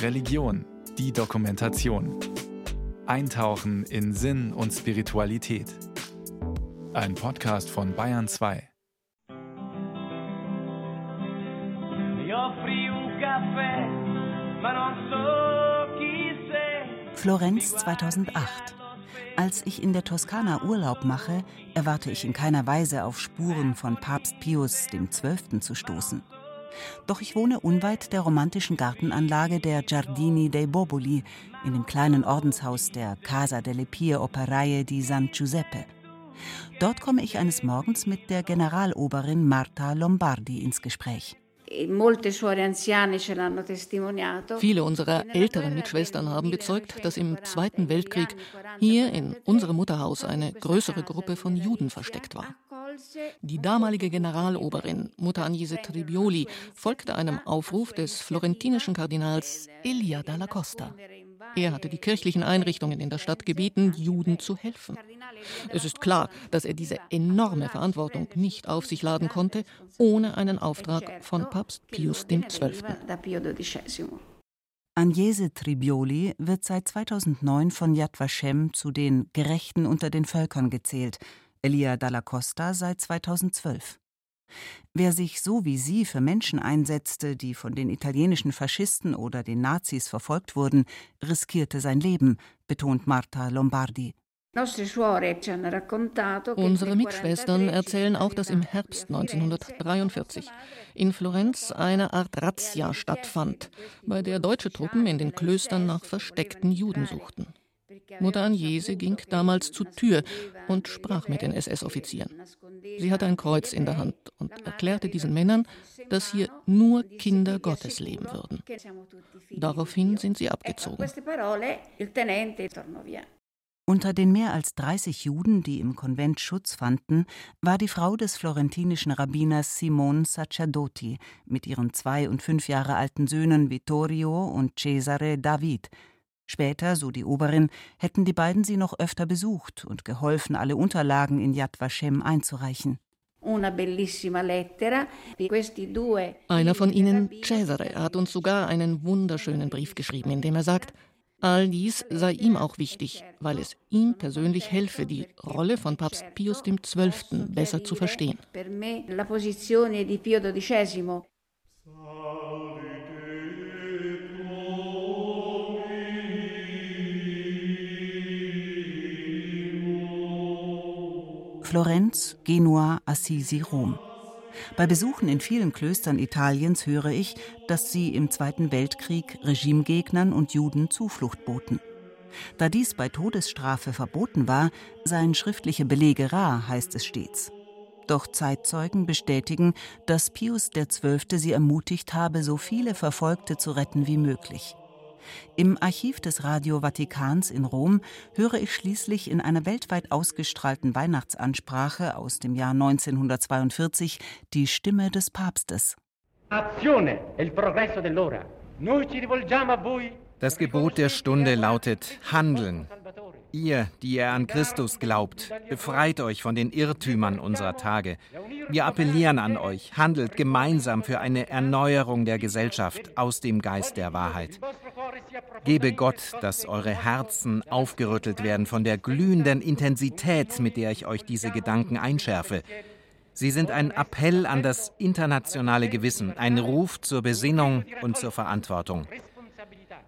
Religion, die Dokumentation. Eintauchen in Sinn und Spiritualität. Ein Podcast von Bayern 2. Florenz 2008. Als ich in der Toskana Urlaub mache, erwarte ich in keiner Weise auf Spuren von Papst Pius XII. zu stoßen. Doch ich wohne unweit der romantischen Gartenanlage der Giardini dei Boboli in dem kleinen Ordenshaus der Casa delle Pie Operaie di San Giuseppe. Dort komme ich eines Morgens mit der Generaloberin Marta Lombardi ins Gespräch. Viele unserer älteren Mitschwestern haben bezeugt, dass im Zweiten Weltkrieg hier in unserem Mutterhaus eine größere Gruppe von Juden versteckt war. Die damalige Generaloberin, Mutter Agnese Tribioli, folgte einem Aufruf des florentinischen Kardinals Elia dalla Costa. Er hatte die kirchlichen Einrichtungen in der Stadt gebeten, Juden zu helfen. Es ist klar, dass er diese enorme Verantwortung nicht auf sich laden konnte, ohne einen Auftrag von Papst Pius XII. Agnese Tribioli wird seit 2009 von Yad Vashem zu den Gerechten unter den Völkern gezählt, Elia Dalla Costa seit 2012. Wer sich so wie sie für Menschen einsetzte, die von den italienischen Faschisten oder den Nazis verfolgt wurden, riskierte sein Leben, betont Marta Lombardi. Unsere Mitschwestern erzählen auch, dass im Herbst 1943 in Florenz eine Art Razzia stattfand, bei der deutsche Truppen in den Klöstern nach versteckten Juden suchten. Mutter Agnese ging damals zur Tür und sprach mit den SS-Offizieren. Sie hatte ein Kreuz in der Hand und erklärte diesen Männern, dass hier nur Kinder Gottes leben würden. Daraufhin sind sie abgezogen. Unter den mehr als 30 Juden, die im Konvent Schutz fanden, war die Frau des florentinischen Rabbiners Simon Sacerdoti mit ihren zwei und fünf Jahre alten Söhnen Vittorio und Cesare David, Später, so die Oberin, hätten die beiden sie noch öfter besucht und geholfen, alle Unterlagen in Yad Vashem einzureichen. Einer von ihnen, Cesare, hat uns sogar einen wunderschönen Brief geschrieben, in dem er sagt, all dies sei ihm auch wichtig, weil es ihm persönlich helfe, die Rolle von Papst Pius XII. besser zu verstehen. Florenz, Genua, Assisi, Rom. Bei Besuchen in vielen Klöstern Italiens höre ich, dass sie im Zweiten Weltkrieg Regimegegnern und Juden Zuflucht boten. Da dies bei Todesstrafe verboten war, seien schriftliche Belege rar, heißt es stets. Doch Zeitzeugen bestätigen, dass Pius XII. sie ermutigt habe, so viele Verfolgte zu retten wie möglich. Im Archiv des Radio Vatikans in Rom höre ich schließlich in einer weltweit ausgestrahlten Weihnachtsansprache aus dem Jahr 1942 die Stimme des Papstes. Das Gebot der Stunde lautet Handeln. Ihr, die ihr an Christus glaubt, befreit euch von den Irrtümern unserer Tage. Wir appellieren an euch, handelt gemeinsam für eine Erneuerung der Gesellschaft aus dem Geist der Wahrheit. Gebe Gott, dass eure Herzen aufgerüttelt werden von der glühenden Intensität, mit der ich euch diese Gedanken einschärfe. Sie sind ein Appell an das internationale Gewissen, ein Ruf zur Besinnung und zur Verantwortung.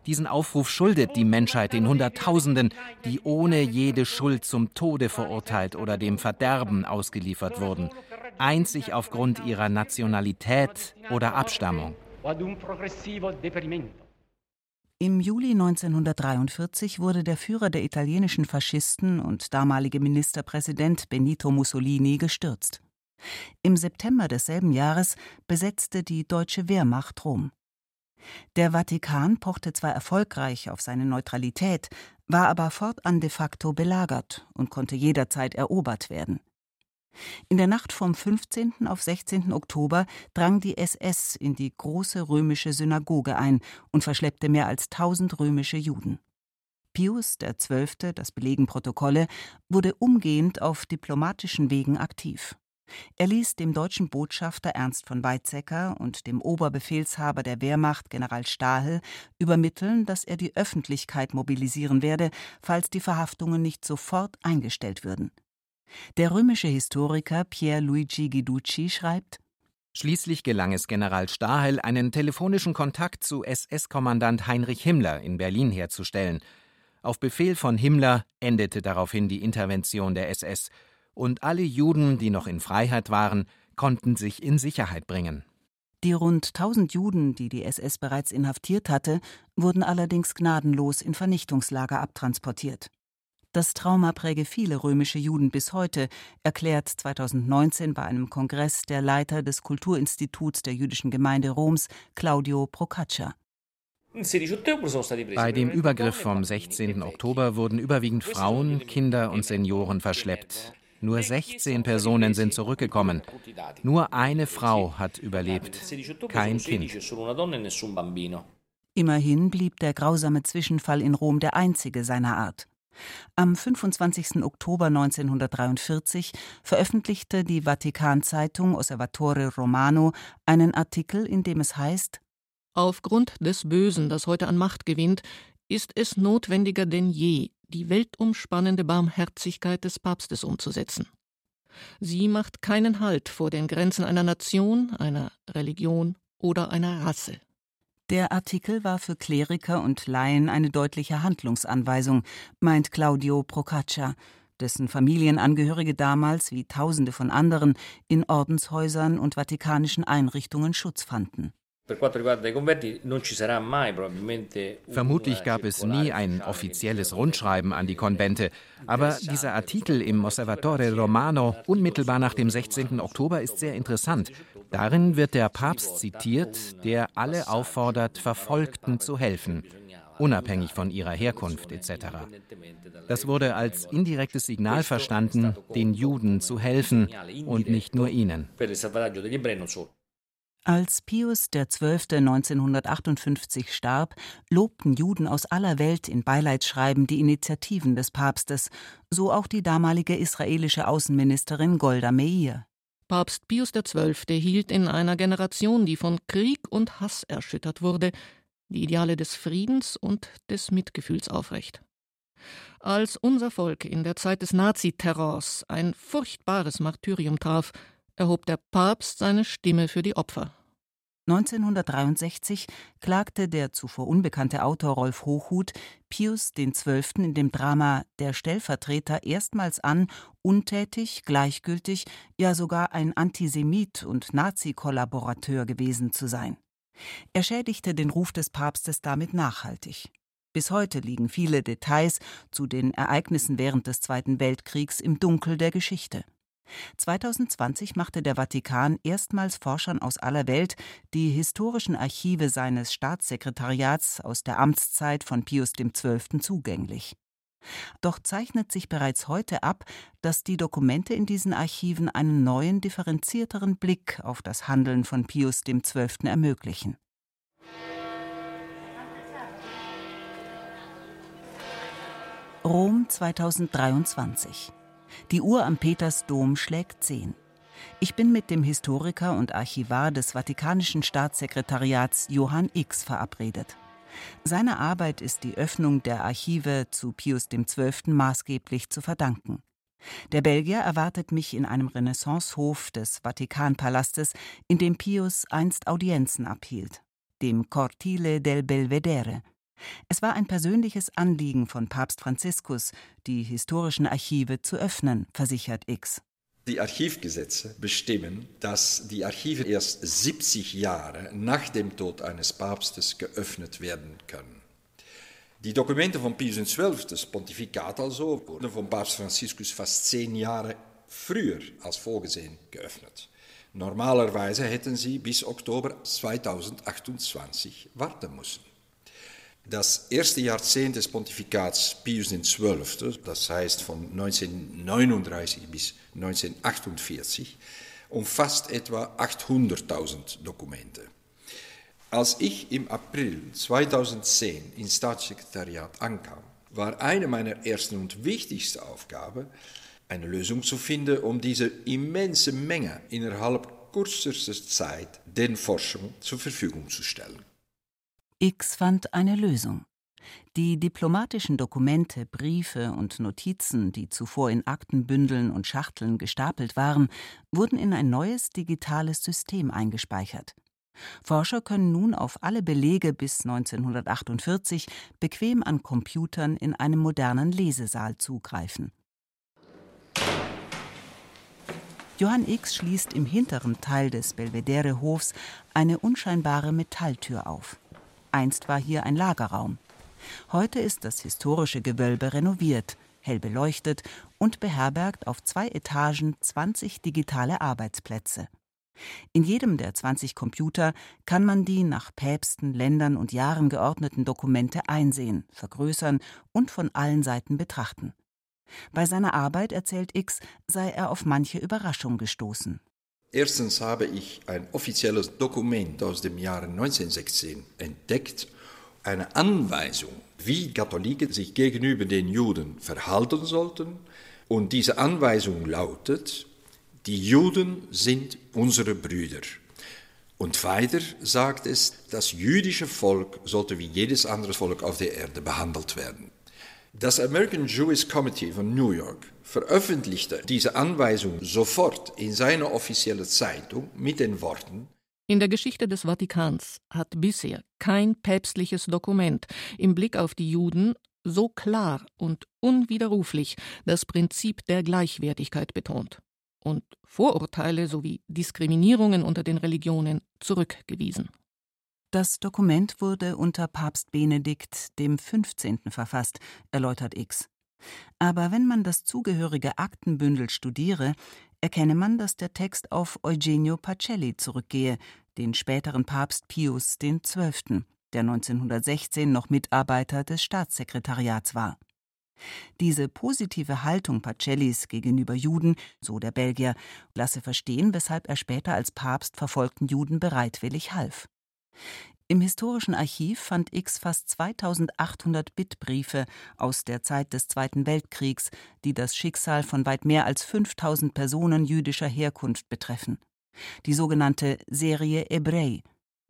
Diesen Aufruf schuldet die Menschheit den Hunderttausenden, die ohne jede Schuld zum Tode verurteilt oder dem Verderben ausgeliefert wurden, einzig aufgrund ihrer Nationalität oder Abstammung. Im Juli 1943 wurde der Führer der italienischen Faschisten und damalige Ministerpräsident Benito Mussolini gestürzt. Im September desselben Jahres besetzte die deutsche Wehrmacht Rom. Der Vatikan pochte zwar erfolgreich auf seine Neutralität, war aber fortan de facto belagert und konnte jederzeit erobert werden. In der Nacht vom 15. auf 16. Oktober drang die SS in die große römische Synagoge ein und verschleppte mehr als 1000 römische Juden. Pius XII., das belegen Protokolle, wurde umgehend auf diplomatischen Wegen aktiv. Er ließ dem deutschen Botschafter Ernst von Weizsäcker und dem Oberbefehlshaber der Wehrmacht General Stahl übermitteln, dass er die Öffentlichkeit mobilisieren werde, falls die Verhaftungen nicht sofort eingestellt würden. Der römische Historiker Pier Luigi Guiducci schreibt Schließlich gelang es General Stahel, einen telefonischen Kontakt zu SS-Kommandant Heinrich Himmler in Berlin herzustellen. Auf Befehl von Himmler endete daraufhin die Intervention der SS und alle Juden, die noch in Freiheit waren, konnten sich in Sicherheit bringen. Die rund 1000 Juden, die die SS bereits inhaftiert hatte, wurden allerdings gnadenlos in Vernichtungslager abtransportiert. Das Trauma präge viele römische Juden bis heute, erklärt 2019 bei einem Kongress der Leiter des Kulturinstituts der jüdischen Gemeinde Roms, Claudio Procaccia. Bei dem Übergriff vom 16. Oktober wurden überwiegend Frauen, Kinder und Senioren verschleppt. Nur 16 Personen sind zurückgekommen. Nur eine Frau hat überlebt, kein Kind. Immerhin blieb der grausame Zwischenfall in Rom der einzige seiner Art. Am 25. Oktober 1943 veröffentlichte die Vatikan-Zeitung Osservatore Romano einen Artikel, in dem es heißt: Aufgrund des Bösen, das heute an Macht gewinnt, ist es notwendiger denn je, die weltumspannende Barmherzigkeit des Papstes umzusetzen. Sie macht keinen Halt vor den Grenzen einer Nation, einer Religion oder einer Rasse. Der Artikel war für Kleriker und Laien eine deutliche Handlungsanweisung, meint Claudio Procaccia, dessen Familienangehörige damals wie Tausende von anderen in Ordenshäusern und vatikanischen Einrichtungen Schutz fanden. Vermutlich gab es nie ein offizielles Rundschreiben an die Konvente, aber dieser Artikel im Osservatore Romano unmittelbar nach dem 16. Oktober ist sehr interessant. Darin wird der Papst zitiert, der alle auffordert, Verfolgten zu helfen, unabhängig von ihrer Herkunft etc. Das wurde als indirektes Signal verstanden, den Juden zu helfen und nicht nur ihnen. Als Pius XII. 1958 starb, lobten Juden aus aller Welt in Beileidsschreiben die Initiativen des Papstes, so auch die damalige israelische Außenministerin Golda Meir. Papst Pius XII. hielt in einer Generation, die von Krieg und Hass erschüttert wurde, die Ideale des Friedens und des Mitgefühls aufrecht. Als unser Volk in der Zeit des Naziterrors ein furchtbares Martyrium traf, erhob der Papst seine Stimme für die Opfer. 1963 klagte der zuvor unbekannte Autor Rolf Hochhuth Pius XII. in dem Drama Der Stellvertreter erstmals an, untätig, gleichgültig, ja sogar ein Antisemit und Nazi-Kollaborateur gewesen zu sein. Er schädigte den Ruf des Papstes damit nachhaltig. Bis heute liegen viele Details zu den Ereignissen während des Zweiten Weltkriegs im Dunkel der Geschichte. 2020 machte der Vatikan erstmals Forschern aus aller Welt die historischen Archive seines Staatssekretariats aus der Amtszeit von Pius XII. zugänglich. Doch zeichnet sich bereits heute ab, dass die Dokumente in diesen Archiven einen neuen, differenzierteren Blick auf das Handeln von Pius XII. ermöglichen. Rom 2023 die Uhr am Petersdom schlägt zehn. Ich bin mit dem Historiker und Archivar des Vatikanischen Staatssekretariats Johann X verabredet. Seiner Arbeit ist die Öffnung der Archive zu Pius XII. maßgeblich zu verdanken. Der Belgier erwartet mich in einem Renaissancehof des Vatikanpalastes, in dem Pius einst Audienzen abhielt, dem Cortile del Belvedere. Es war ein persönliches Anliegen von Papst Franziskus, die historischen Archive zu öffnen, versichert X. Die Archivgesetze bestimmen, dass die Archive erst 70 Jahre nach dem Tod eines Papstes geöffnet werden können. Die Dokumente von Pius XII, das Pontifikat also, wurden von Papst Franziskus fast zehn Jahre früher als vorgesehen geöffnet. Normalerweise hätten sie bis Oktober 2028 warten müssen. Das erste Jahrzehnt des Pontifikats Pius XII., das heißt von 1939 bis 1948, umfasst etwa 800.000 Dokumente. Als ich im April 2010 ins Staatssekretariat ankam, war eine meiner ersten und wichtigsten Aufgaben, eine Lösung zu finden, um diese immense Menge innerhalb kürzester Zeit den Forschern zur Verfügung zu stellen. X fand eine Lösung. Die diplomatischen Dokumente, Briefe und Notizen, die zuvor in Aktenbündeln und Schachteln gestapelt waren, wurden in ein neues digitales System eingespeichert. Forscher können nun auf alle Belege bis 1948 bequem an Computern in einem modernen Lesesaal zugreifen. Johann X schließt im hinteren Teil des Belvedere-Hofs eine unscheinbare Metalltür auf. Einst war hier ein Lagerraum. Heute ist das historische Gewölbe renoviert, hell beleuchtet und beherbergt auf zwei Etagen 20 digitale Arbeitsplätze. In jedem der 20 Computer kann man die nach Päpsten, Ländern und Jahren geordneten Dokumente einsehen, vergrößern und von allen Seiten betrachten. Bei seiner Arbeit, erzählt X, sei er auf manche Überraschung gestoßen. Erstens habe ich ein offizielles Dokument aus dem Jahre 1916 entdeckt, eine Anweisung, wie Katholiken sich gegenüber den Juden verhalten sollten. Und diese Anweisung lautet, die Juden sind unsere Brüder. Und weiter sagt es, das jüdische Volk sollte wie jedes andere Volk auf der Erde behandelt werden. Das American Jewish Committee von New York veröffentlichte diese Anweisung sofort in seiner offiziellen Zeitung mit den Worten in der Geschichte des Vatikans hat bisher kein päpstliches Dokument im Blick auf die Juden so klar und unwiderruflich das Prinzip der Gleichwertigkeit betont und Vorurteile sowie Diskriminierungen unter den Religionen zurückgewiesen. Das Dokument wurde unter Papst Benedikt dem 15. verfasst, erläutert X. Aber wenn man das zugehörige Aktenbündel studiere, erkenne man, dass der Text auf Eugenio Pacelli zurückgehe, den späteren Papst Pius XII., der 1916 noch Mitarbeiter des Staatssekretariats war. Diese positive Haltung Pacellis gegenüber Juden, so der Belgier, lasse verstehen, weshalb er später als Papst verfolgten Juden bereitwillig half. Im historischen Archiv fand X fast 2800 Bittbriefe aus der Zeit des Zweiten Weltkriegs, die das Schicksal von weit mehr als 5000 Personen jüdischer Herkunft betreffen. Die sogenannte Serie Ebrei.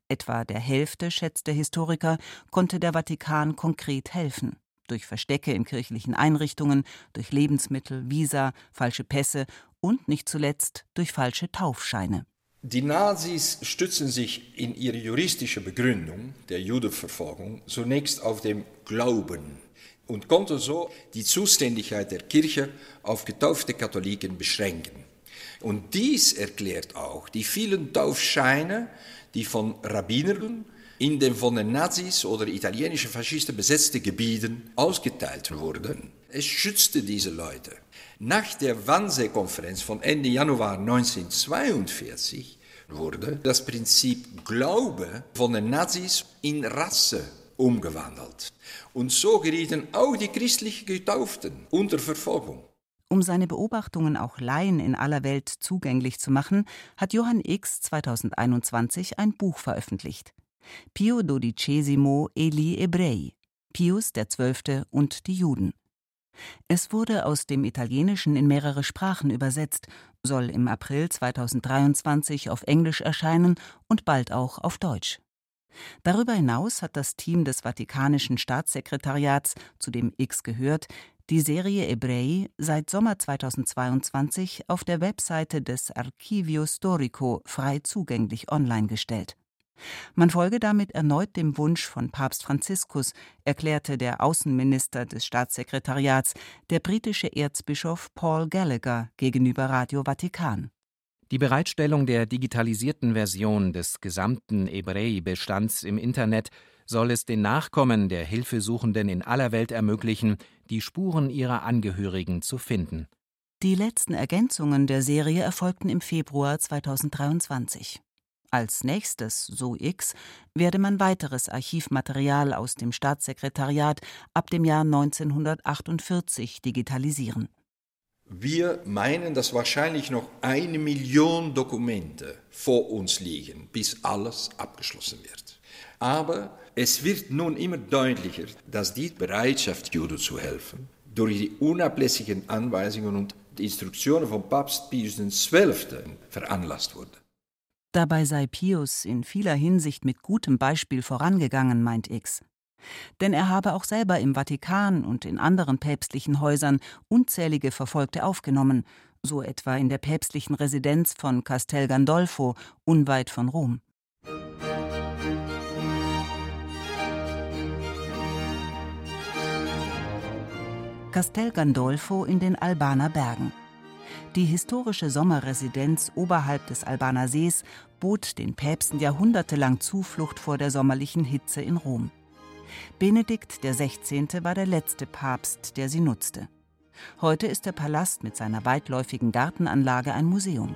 Etwa der Hälfte, schätzt der Historiker, konnte der Vatikan konkret helfen durch Verstecke in kirchlichen Einrichtungen, durch Lebensmittel, Visa, falsche Pässe und nicht zuletzt durch falsche Taufscheine. Die Nazis stützen sich in ihrer juristischen Begründung der Judenverfolgung zunächst auf dem Glauben und konnten so die Zuständigkeit der Kirche auf getaufte Katholiken beschränken. Und dies erklärt auch die vielen Taufscheine, die von Rabbinern in den von den Nazis oder italienischen Faschisten besetzten Gebieten ausgeteilt wurden. Es schützte diese Leute. Nach der Wannsee-Konferenz von Ende Januar 1942 wurde das Prinzip Glaube von den Nazis in Rasse umgewandelt. Und so gerieten auch die christlich Getauften unter Verfolgung. Um seine Beobachtungen auch Laien in aller Welt zugänglich zu machen, hat Johann X 2021 ein Buch veröffentlicht. Pio XII Eli Ebrei, Pius XII. und die Juden. Es wurde aus dem Italienischen in mehrere Sprachen übersetzt, soll im April 2023 auf Englisch erscheinen und bald auch auf Deutsch. Darüber hinaus hat das Team des Vatikanischen Staatssekretariats, zu dem X gehört, die Serie Ebrei seit Sommer 2022 auf der Webseite des Archivio Storico frei zugänglich online gestellt. Man folge damit erneut dem Wunsch von Papst Franziskus, erklärte der Außenminister des Staatssekretariats, der britische Erzbischof Paul Gallagher, gegenüber Radio Vatikan. Die Bereitstellung der digitalisierten Version des gesamten Ebrei-Bestands im Internet soll es den Nachkommen der Hilfesuchenden in aller Welt ermöglichen, die Spuren ihrer Angehörigen zu finden. Die letzten Ergänzungen der Serie erfolgten im Februar 2023. Als nächstes, so X, werde man weiteres Archivmaterial aus dem Staatssekretariat ab dem Jahr 1948 digitalisieren. Wir meinen, dass wahrscheinlich noch eine Million Dokumente vor uns liegen, bis alles abgeschlossen wird. Aber es wird nun immer deutlicher, dass die Bereitschaft, Juden zu helfen, durch die unablässigen Anweisungen und Instruktionen von Papst Pius XII. veranlasst wurde. Dabei sei Pius in vieler Hinsicht mit gutem Beispiel vorangegangen, meint X. Denn er habe auch selber im Vatikan und in anderen päpstlichen Häusern unzählige Verfolgte aufgenommen, so etwa in der päpstlichen Residenz von Castel Gandolfo, unweit von Rom. Castel Gandolfo in den Albaner Bergen. Die historische Sommerresidenz oberhalb des Albaner Sees bot den Päpsten jahrhundertelang Zuflucht vor der sommerlichen Hitze in Rom. Benedikt XVI. war der letzte Papst, der sie nutzte. Heute ist der Palast mit seiner weitläufigen Gartenanlage ein Museum.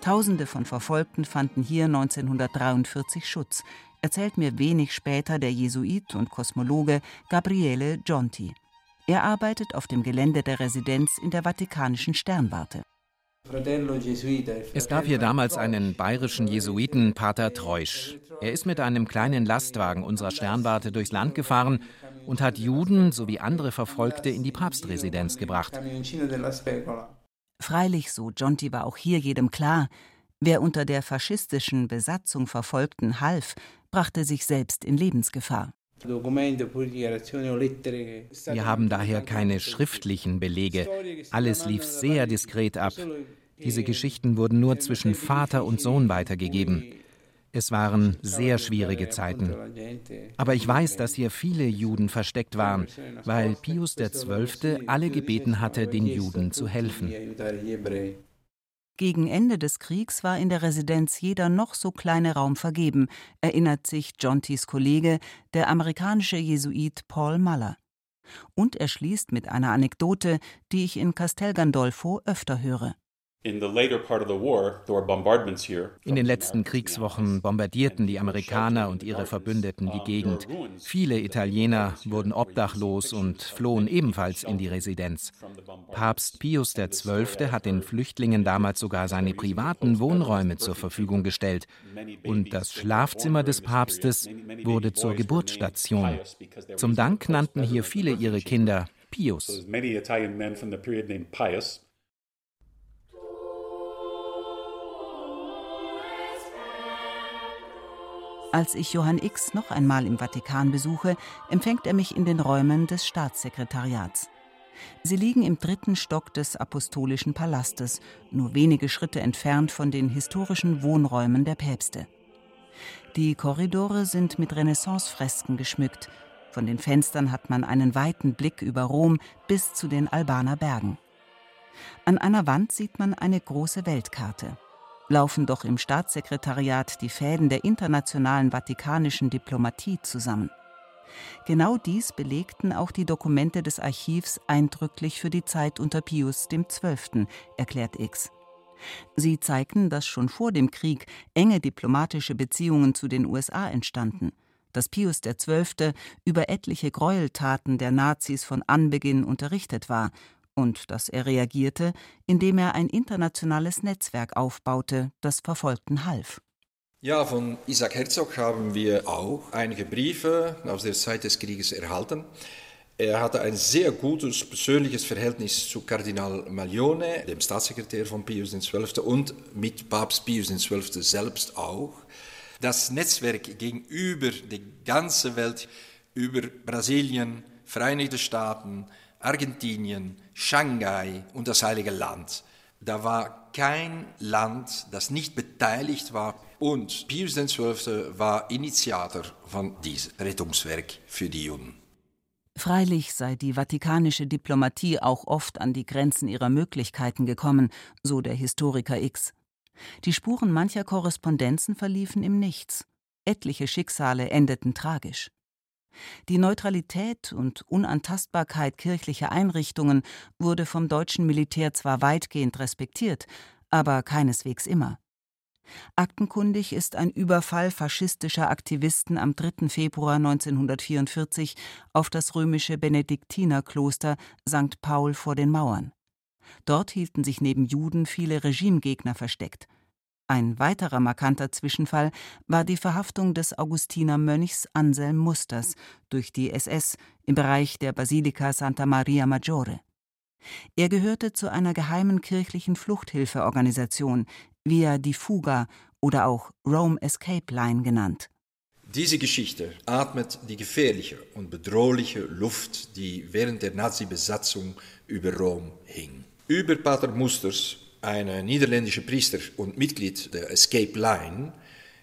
Tausende von Verfolgten fanden hier 1943 Schutz, erzählt mir wenig später der Jesuit und Kosmologe Gabriele Giunti. Er arbeitet auf dem Gelände der Residenz in der Vatikanischen Sternwarte. Es gab hier damals einen bayerischen Jesuiten, Pater Treusch. Er ist mit einem kleinen Lastwagen unserer Sternwarte durchs Land gefahren und hat Juden sowie andere Verfolgte in die Papstresidenz gebracht. Freilich, so Jonti war auch hier jedem klar, wer unter der faschistischen Besatzung Verfolgten half, brachte sich selbst in Lebensgefahr. Wir haben daher keine schriftlichen Belege. Alles lief sehr diskret ab. Diese Geschichten wurden nur zwischen Vater und Sohn weitergegeben. Es waren sehr schwierige Zeiten. Aber ich weiß, dass hier viele Juden versteckt waren, weil Pius XII. alle gebeten hatte, den Juden zu helfen. Gegen Ende des Kriegs war in der Residenz jeder noch so kleine Raum vergeben, erinnert sich Jontys Kollege, der amerikanische Jesuit Paul Muller. Und er schließt mit einer Anekdote, die ich in Castel Gandolfo öfter höre. In den letzten Kriegswochen bombardierten die Amerikaner und ihre Verbündeten die Gegend. Viele Italiener wurden obdachlos und flohen ebenfalls in die Residenz. Papst Pius XII. hat den Flüchtlingen damals sogar seine privaten Wohnräume zur Verfügung gestellt. Und das Schlafzimmer des Papstes wurde zur Geburtsstation. Zum Dank nannten hier viele ihre Kinder Pius. Als ich Johann X noch einmal im Vatikan besuche, empfängt er mich in den Räumen des Staatssekretariats. Sie liegen im dritten Stock des Apostolischen Palastes, nur wenige Schritte entfernt von den historischen Wohnräumen der Päpste. Die Korridore sind mit Renaissance-Fresken geschmückt. Von den Fenstern hat man einen weiten Blick über Rom bis zu den Albaner Bergen. An einer Wand sieht man eine große Weltkarte laufen doch im Staatssekretariat die Fäden der internationalen vatikanischen Diplomatie zusammen. Genau dies belegten auch die Dokumente des Archivs eindrücklich für die Zeit unter Pius XII., erklärt X. Sie zeigten, dass schon vor dem Krieg enge diplomatische Beziehungen zu den USA entstanden, dass Pius XII. über etliche Gräueltaten der Nazis von Anbeginn unterrichtet war und dass er reagierte, indem er ein internationales Netzwerk aufbaute, das Verfolgten half. Ja, von Isaac Herzog haben wir auch einige Briefe aus der Zeit des Krieges erhalten. Er hatte ein sehr gutes persönliches Verhältnis zu Kardinal Maglione, dem Staatssekretär von Pius XII. und mit Papst Pius XII. selbst auch. Das Netzwerk gegenüber der ganzen Welt, über Brasilien, Vereinigte Staaten, Argentinien, Shanghai und das Heilige Land. Da war kein Land, das nicht beteiligt war. Und Pius XII. war Initiator von diesem Rettungswerk für die Juden. Freilich sei die vatikanische Diplomatie auch oft an die Grenzen ihrer Möglichkeiten gekommen, so der Historiker X. Die Spuren mancher Korrespondenzen verliefen im Nichts. Etliche Schicksale endeten tragisch. Die Neutralität und Unantastbarkeit kirchlicher Einrichtungen wurde vom deutschen Militär zwar weitgehend respektiert, aber keineswegs immer. Aktenkundig ist ein Überfall faschistischer Aktivisten am 3. Februar 1944 auf das römische Benediktinerkloster St. Paul vor den Mauern. Dort hielten sich neben Juden viele Regimegegner versteckt. Ein weiterer markanter Zwischenfall war die Verhaftung des Augustinermönchs Anselm Musters durch die SS im Bereich der Basilika Santa Maria Maggiore. Er gehörte zu einer geheimen kirchlichen Fluchthilfeorganisation, Via di Fuga oder auch Rome Escape Line genannt. Diese Geschichte atmet die gefährliche und bedrohliche Luft, die während der Nazi-Besatzung über Rom hing. Über Pater Musters, ein niederländischer Priester und Mitglied der Escape Line,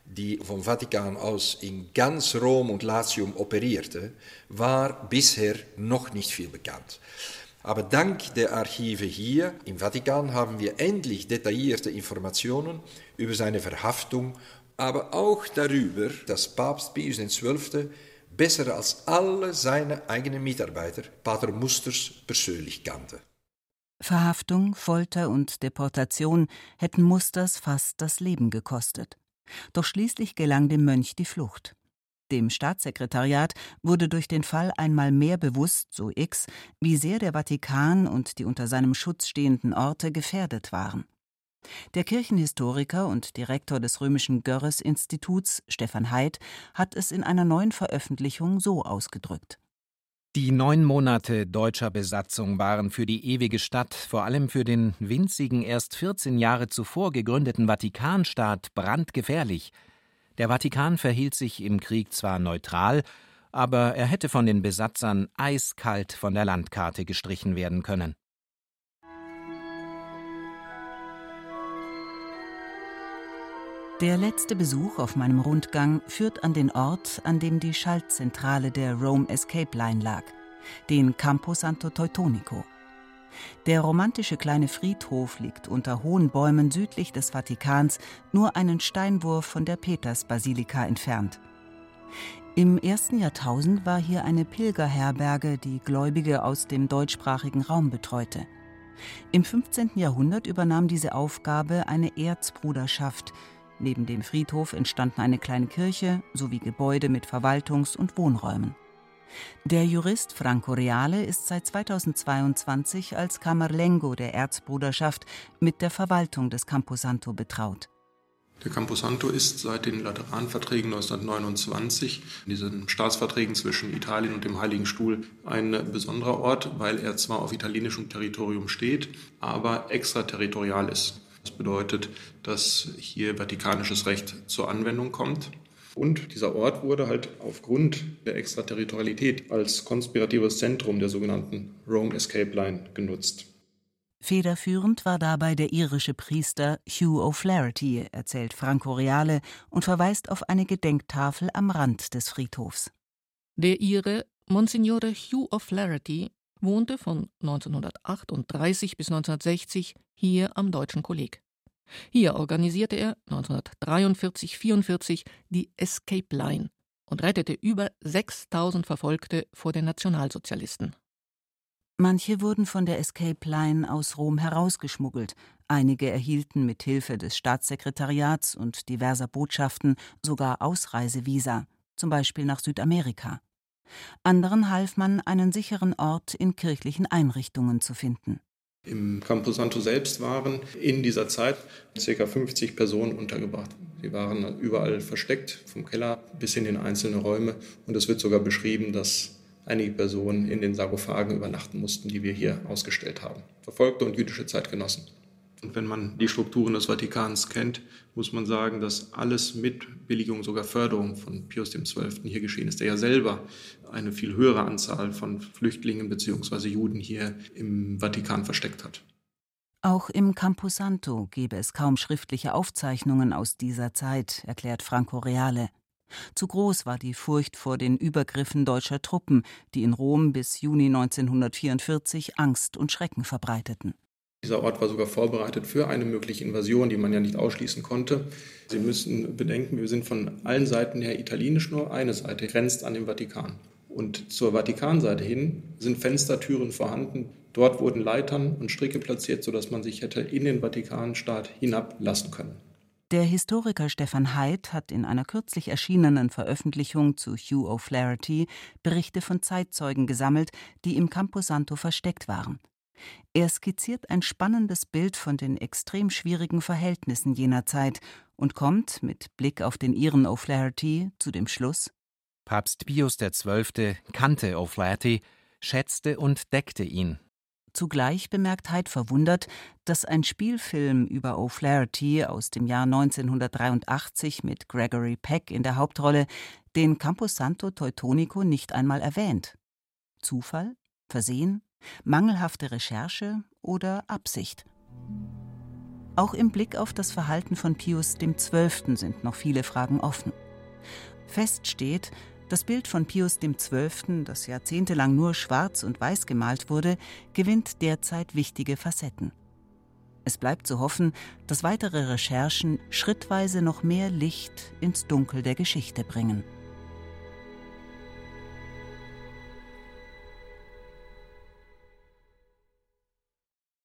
die vom Vatikan aus in ganz Rom und Latium operierte, war bisher noch nicht viel bekannt. Aber dank der Archive hier im Vatikan haben wir endlich detaillierte Informationen über seine Verhaftung, aber auch darüber, dass Papst Pius XII. besser als alle seine eigenen Mitarbeiter Pater Musters persönlich kannte. Verhaftung, Folter und Deportation hätten Musters fast das Leben gekostet. Doch schließlich gelang dem Mönch die Flucht. Dem Staatssekretariat wurde durch den Fall einmal mehr bewusst, so X, wie sehr der Vatikan und die unter seinem Schutz stehenden Orte gefährdet waren. Der Kirchenhistoriker und Direktor des römischen Görres-Instituts, Stefan Heid, hat es in einer neuen Veröffentlichung so ausgedrückt. Die neun Monate deutscher Besatzung waren für die ewige Stadt, vor allem für den winzigen, erst 14 Jahre zuvor gegründeten Vatikanstaat, brandgefährlich. Der Vatikan verhielt sich im Krieg zwar neutral, aber er hätte von den Besatzern eiskalt von der Landkarte gestrichen werden können. Der letzte Besuch auf meinem Rundgang führt an den Ort, an dem die Schaltzentrale der Rome Escape Line lag, den Campo Santo Teutonico. Der romantische kleine Friedhof liegt unter hohen Bäumen südlich des Vatikans, nur einen Steinwurf von der Petersbasilika entfernt. Im ersten Jahrtausend war hier eine Pilgerherberge, die Gläubige aus dem deutschsprachigen Raum betreute. Im 15. Jahrhundert übernahm diese Aufgabe eine Erzbruderschaft, Neben dem Friedhof entstanden eine kleine Kirche sowie Gebäude mit Verwaltungs- und Wohnräumen. Der Jurist Franco Reale ist seit 2022 als Camerlengo der Erzbruderschaft mit der Verwaltung des Camposanto betraut. Der Camposanto ist seit den Lateranverträgen 1929, diesen Staatsverträgen zwischen Italien und dem Heiligen Stuhl, ein besonderer Ort, weil er zwar auf italienischem Territorium steht, aber extraterritorial ist. Das bedeutet, dass hier vatikanisches Recht zur Anwendung kommt. Und dieser Ort wurde halt aufgrund der Extraterritorialität als konspiratives Zentrum der sogenannten Rome Escape Line genutzt. Federführend war dabei der irische Priester Hugh O'Flaherty, erzählt Franco Reale und verweist auf eine Gedenktafel am Rand des Friedhofs. Der Ire Monsignore Hugh O'Flaherty wohnte von 1938 bis 1960 hier am Deutschen Kolleg. Hier organisierte er 1943-44 die Escape Line und rettete über 6000 Verfolgte vor den Nationalsozialisten. Manche wurden von der Escape Line aus Rom herausgeschmuggelt, einige erhielten mit Hilfe des Staatssekretariats und diverser Botschaften sogar Ausreisevisa, zum Beispiel nach Südamerika. Anderen half man, einen sicheren Ort in kirchlichen Einrichtungen zu finden. Im Camposanto selbst waren in dieser Zeit ca. 50 Personen untergebracht. Sie waren überall versteckt, vom Keller bis in den einzelnen Räume. Und es wird sogar beschrieben, dass einige Personen in den Sarkophagen übernachten mussten, die wir hier ausgestellt haben. Verfolgte und jüdische Zeitgenossen. Und wenn man die Strukturen des Vatikans kennt, muss man sagen, dass alles mit Billigung, sogar Förderung von Pius XII. hier geschehen ist, der ja selber eine viel höhere Anzahl von Flüchtlingen bzw. Juden hier im Vatikan versteckt hat. Auch im Camposanto gebe es kaum schriftliche Aufzeichnungen aus dieser Zeit, erklärt Franco Reale. Zu groß war die Furcht vor den Übergriffen deutscher Truppen, die in Rom bis Juni 1944 Angst und Schrecken verbreiteten. Dieser Ort war sogar vorbereitet für eine mögliche Invasion, die man ja nicht ausschließen konnte. Sie müssen bedenken, wir sind von allen Seiten her italienisch, nur eine Seite grenzt an den Vatikan. Und zur Vatikanseite hin sind Fenstertüren vorhanden. Dort wurden Leitern und Stricke platziert, sodass man sich hätte in den Vatikanstaat hinablassen können. Der Historiker Stefan Haidt hat in einer kürzlich erschienenen Veröffentlichung zu Hugh O'Flaherty Berichte von Zeitzeugen gesammelt, die im Camposanto versteckt waren. Er skizziert ein spannendes Bild von den extrem schwierigen Verhältnissen jener Zeit und kommt, mit Blick auf den Iren O'Flaherty, zu dem Schluss: Papst Pius XII. kannte O'Flaherty, schätzte und deckte ihn. Zugleich bemerkt Heid verwundert, dass ein Spielfilm über O'Flaherty aus dem Jahr 1983 mit Gregory Peck in der Hauptrolle den Camposanto Teutonico nicht einmal erwähnt. Zufall? Versehen? Mangelhafte Recherche oder Absicht? Auch im Blick auf das Verhalten von Pius XII. sind noch viele Fragen offen. Fest steht, das Bild von Pius XII., das jahrzehntelang nur schwarz und weiß gemalt wurde, gewinnt derzeit wichtige Facetten. Es bleibt zu hoffen, dass weitere Recherchen schrittweise noch mehr Licht ins Dunkel der Geschichte bringen.